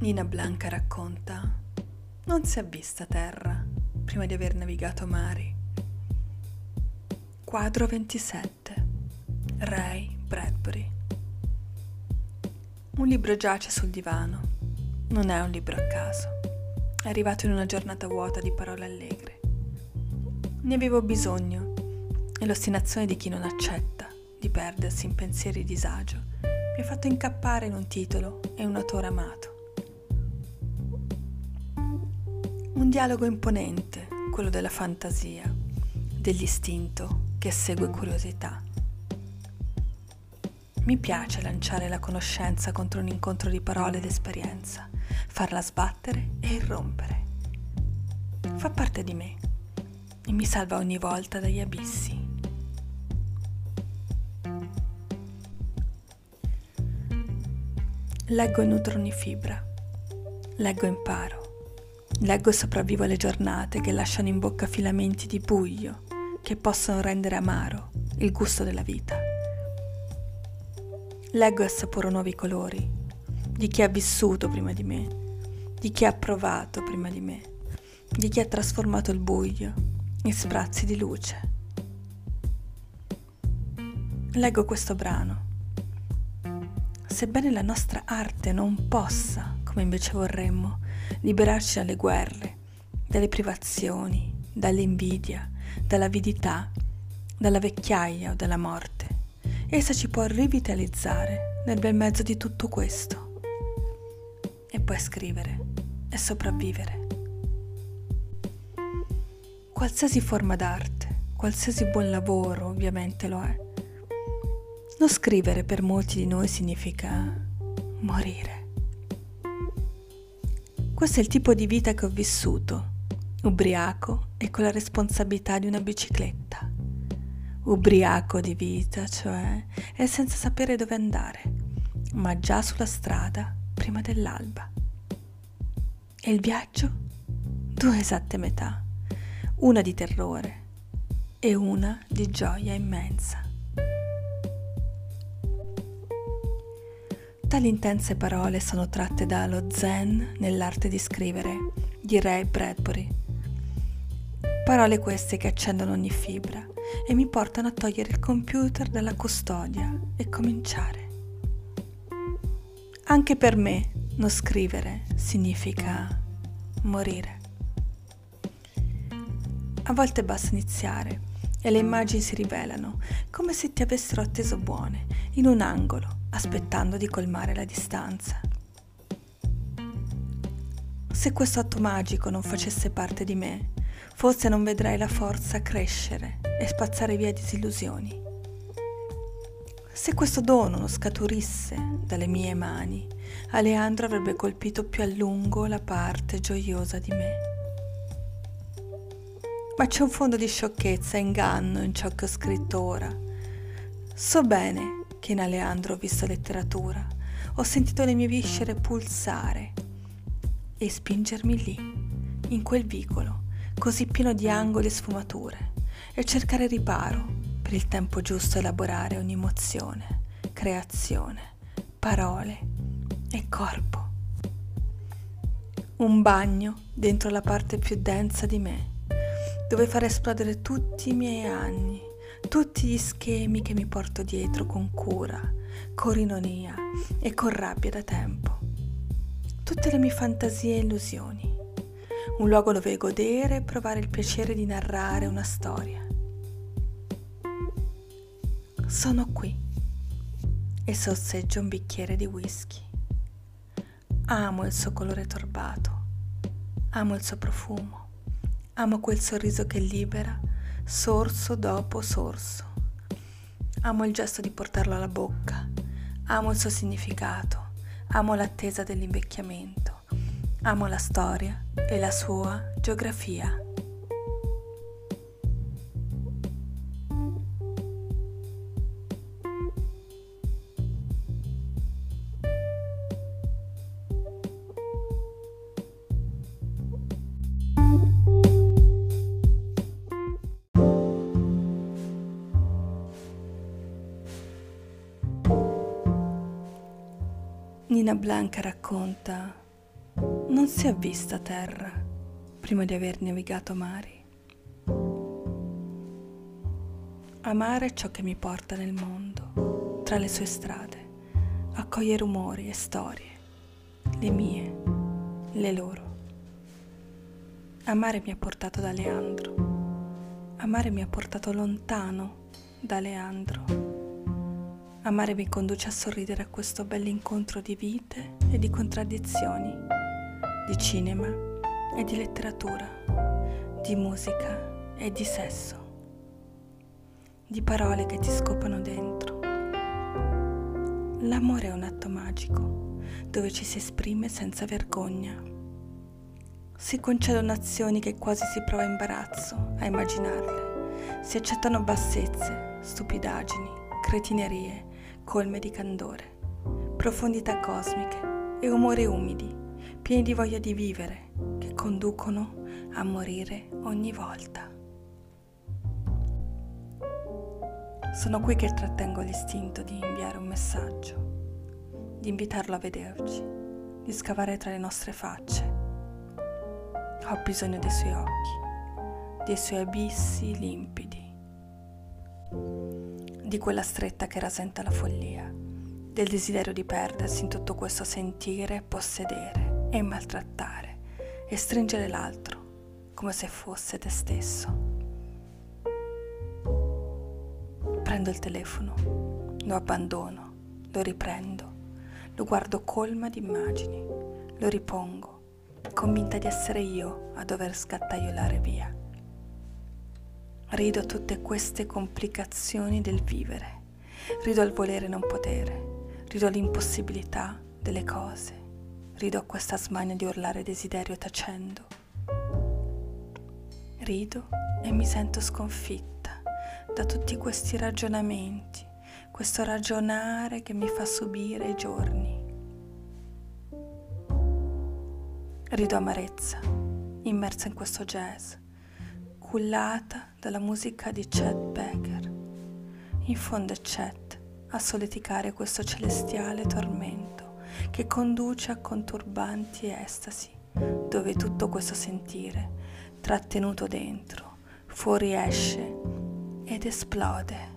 Nina Blanca racconta, non si è vista terra prima di aver navigato mari. Quadro 27. Ray Bradbury. Un libro giace sul divano. Non è un libro a caso. È arrivato in una giornata vuota di parole allegre. Ne avevo bisogno e l'ostinazione di chi non accetta di perdersi in pensieri di disagio mi ha fatto incappare in un titolo e un autore amato. Un dialogo imponente, quello della fantasia, dell'istinto che segue curiosità. Mi piace lanciare la conoscenza contro un incontro di parole ed esperienza, farla sbattere e irrompere. Fa parte di me e mi salva ogni volta dagli abissi. Leggo e nutro ogni fibra, leggo e imparo Leggo e sopravvivo alle giornate che lasciano in bocca filamenti di buio che possono rendere amaro il gusto della vita. Leggo e assaporo nuovi colori di chi ha vissuto prima di me, di chi ha provato prima di me, di chi ha trasformato il buio in sprazzi di luce. Leggo questo brano. Sebbene la nostra arte non possa, come invece vorremmo, liberarci dalle guerre, dalle privazioni, dall'invidia, dall'avidità, dalla vecchiaia o dalla morte. Essa ci può rivitalizzare nel bel mezzo di tutto questo. E poi scrivere e sopravvivere. Qualsiasi forma d'arte, qualsiasi buon lavoro ovviamente lo è. Non scrivere per molti di noi significa morire. Questo è il tipo di vita che ho vissuto, ubriaco e con la responsabilità di una bicicletta. Ubriaco di vita, cioè, e senza sapere dove andare, ma già sulla strada prima dell'alba. E il viaggio? Due esatte metà, una di terrore e una di gioia immensa. Tali intense parole sono tratte dallo Zen nell'arte di scrivere di Ray Bradbury. Parole queste che accendono ogni fibra e mi portano a togliere il computer dalla custodia e cominciare. Anche per me non scrivere significa morire. A volte basta iniziare e le immagini si rivelano come se ti avessero atteso buone in un angolo aspettando di colmare la distanza. Se questo atto magico non facesse parte di me, forse non vedrei la forza crescere e spazzare via disillusioni. Se questo dono non scaturisse dalle mie mani, Aleandro avrebbe colpito più a lungo la parte gioiosa di me. Ma c'è un fondo di sciocchezza e inganno in ciò che ho scritto ora. So bene che in Aleandro ho visto letteratura, ho sentito le mie viscere pulsare e spingermi lì, in quel vicolo, così pieno di angoli e sfumature, e cercare riparo per il tempo giusto elaborare ogni emozione, creazione, parole e corpo. Un bagno dentro la parte più densa di me, dove far esplodere tutti i miei anni tutti gli schemi che mi porto dietro con cura, con rinonia e con rabbia da tempo, tutte le mie fantasie e illusioni, un luogo dove godere e provare il piacere di narrare una storia. Sono qui e sosseggio un bicchiere di whisky. Amo il suo colore torbato, amo il suo profumo, amo quel sorriso che libera sorso dopo sorso. Amo il gesto di portarlo alla bocca, amo il suo significato, amo l'attesa dell'invecchiamento, amo la storia e la sua geografia. Nina Blanca racconta, Non si è vista terra prima di aver navigato mari. Amare è ciò che mi porta nel mondo, tra le sue strade, accoglie rumori e storie, le mie, le loro. Amare mi ha portato da Leandro, amare mi ha portato lontano da Leandro. Amare mi conduce a sorridere a questo bell'incontro di vite e di contraddizioni, di cinema e di letteratura, di musica e di sesso di parole che ti scopano dentro. L'amore è un atto magico, dove ci si esprime senza vergogna. Si concedono azioni che quasi si prova imbarazzo a immaginarle. Si accettano bassezze, stupidaggini, cretinerie, colme di candore, profondità cosmiche e umori umidi, pieni di voglia di vivere, che conducono a morire ogni volta. Sono qui che trattengo l'istinto di inviare un messaggio, di invitarlo a vederci, di scavare tra le nostre facce. Ho bisogno dei suoi occhi, dei suoi abissi limpidi, di quella stretta che rasenta la follia, del desiderio di perdersi in tutto questo sentire, possedere e maltrattare e stringere l'altro come se fosse te stesso. Prendo il telefono, lo abbandono, lo riprendo, lo guardo colma di immagini, lo ripongo, convinta di essere io a dover scattaiolare via. Rido a tutte queste complicazioni del vivere, rido al volere non potere, rido all'impossibilità delle cose, rido a questa smania di urlare desiderio tacendo. Rido e mi sento sconfitta da tutti questi ragionamenti, questo ragionare che mi fa subire i giorni. Rido amarezza, immersa in questo jazz, cullata dalla musica di Chet Baker. In fondo è Chet a soleticare questo celestiale tormento che conduce a conturbanti estasi, dove tutto questo sentire, trattenuto dentro, fuoriesce ed esplode.